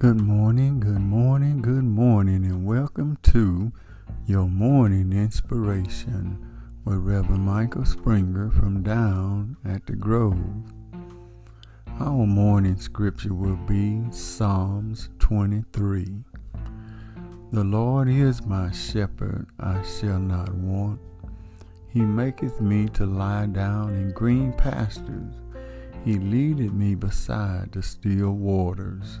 Good morning, good morning, good morning, and welcome to your morning inspiration with Reverend Michael Springer from down at the Grove. Our morning scripture will be Psalms 23. The Lord is my shepherd, I shall not want. He maketh me to lie down in green pastures. He leadeth me beside the still waters.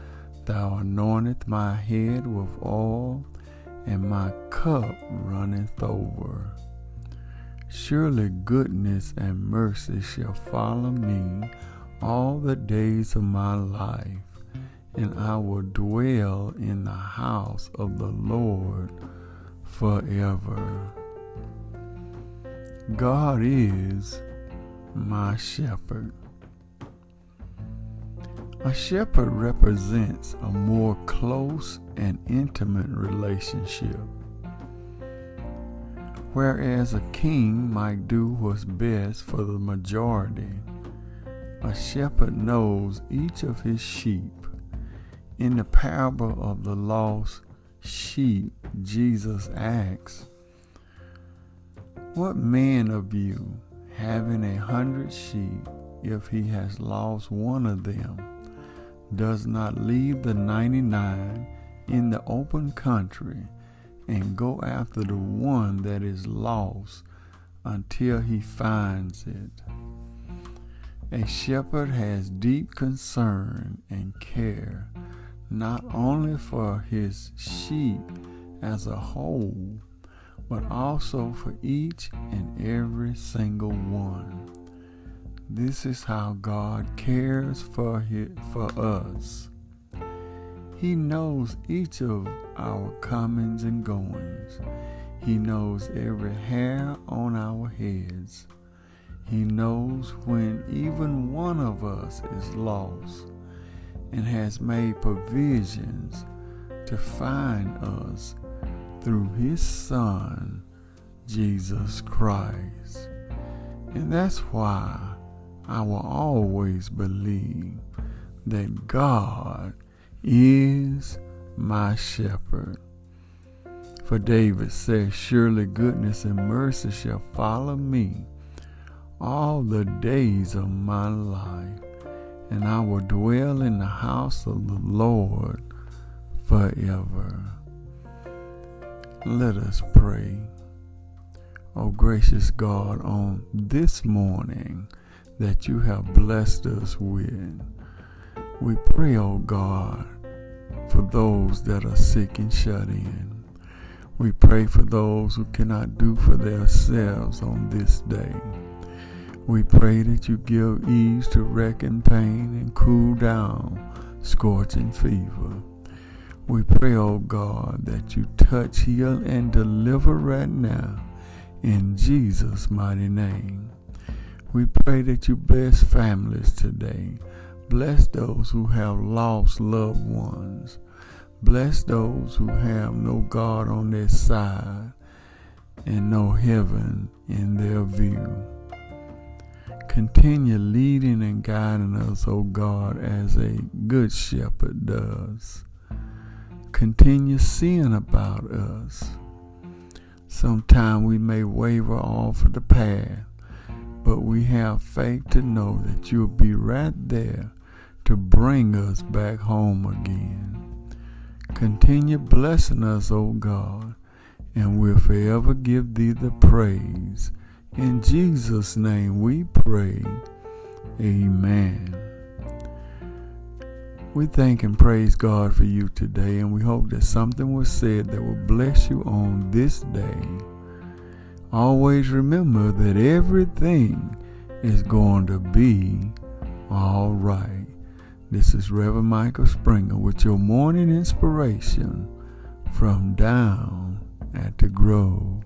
Thou anointest my head with oil, and my cup runneth over. Surely goodness and mercy shall follow me all the days of my life, and I will dwell in the house of the Lord forever. God is my shepherd. A shepherd represents a more close and intimate relationship. Whereas a king might do what's best for the majority, a shepherd knows each of his sheep. In the parable of the lost sheep, Jesus asks, What man of you, having a hundred sheep, if he has lost one of them, does not leave the 99 in the open country and go after the one that is lost until he finds it. A shepherd has deep concern and care not only for his sheep as a whole, but also for each and every single one. This is how God cares for his, for us. He knows each of our comings and goings. He knows every hair on our heads. He knows when even one of us is lost and has made provisions to find us through His Son, Jesus Christ. And that's why I will always believe that God is my shepherd. For David says, Surely goodness and mercy shall follow me all the days of my life, and I will dwell in the house of the Lord forever. Let us pray. O oh, gracious God, on this morning, that you have blessed us with. We pray, O oh God, for those that are sick and shut in. We pray for those who cannot do for themselves on this day. We pray that you give ease to wrecking pain and cool down scorching fever. We pray, O oh God, that you touch, heal, and deliver right now in Jesus' mighty name. We pray that you bless families today. Bless those who have lost loved ones. Bless those who have no God on their side and no heaven in their view. Continue leading and guiding us, O God, as a good shepherd does. Continue seeing about us. Sometime we may waver off of the path but we have faith to know that you'll be right there to bring us back home again. Continue blessing us, O God, and we'll forever give thee the praise. In Jesus' name we pray. Amen. We thank and praise God for you today, and we hope that something was said that will bless you on this day. Always remember that everything is going to be all right. This is Reverend Michael Springer with your morning inspiration from down at the grove.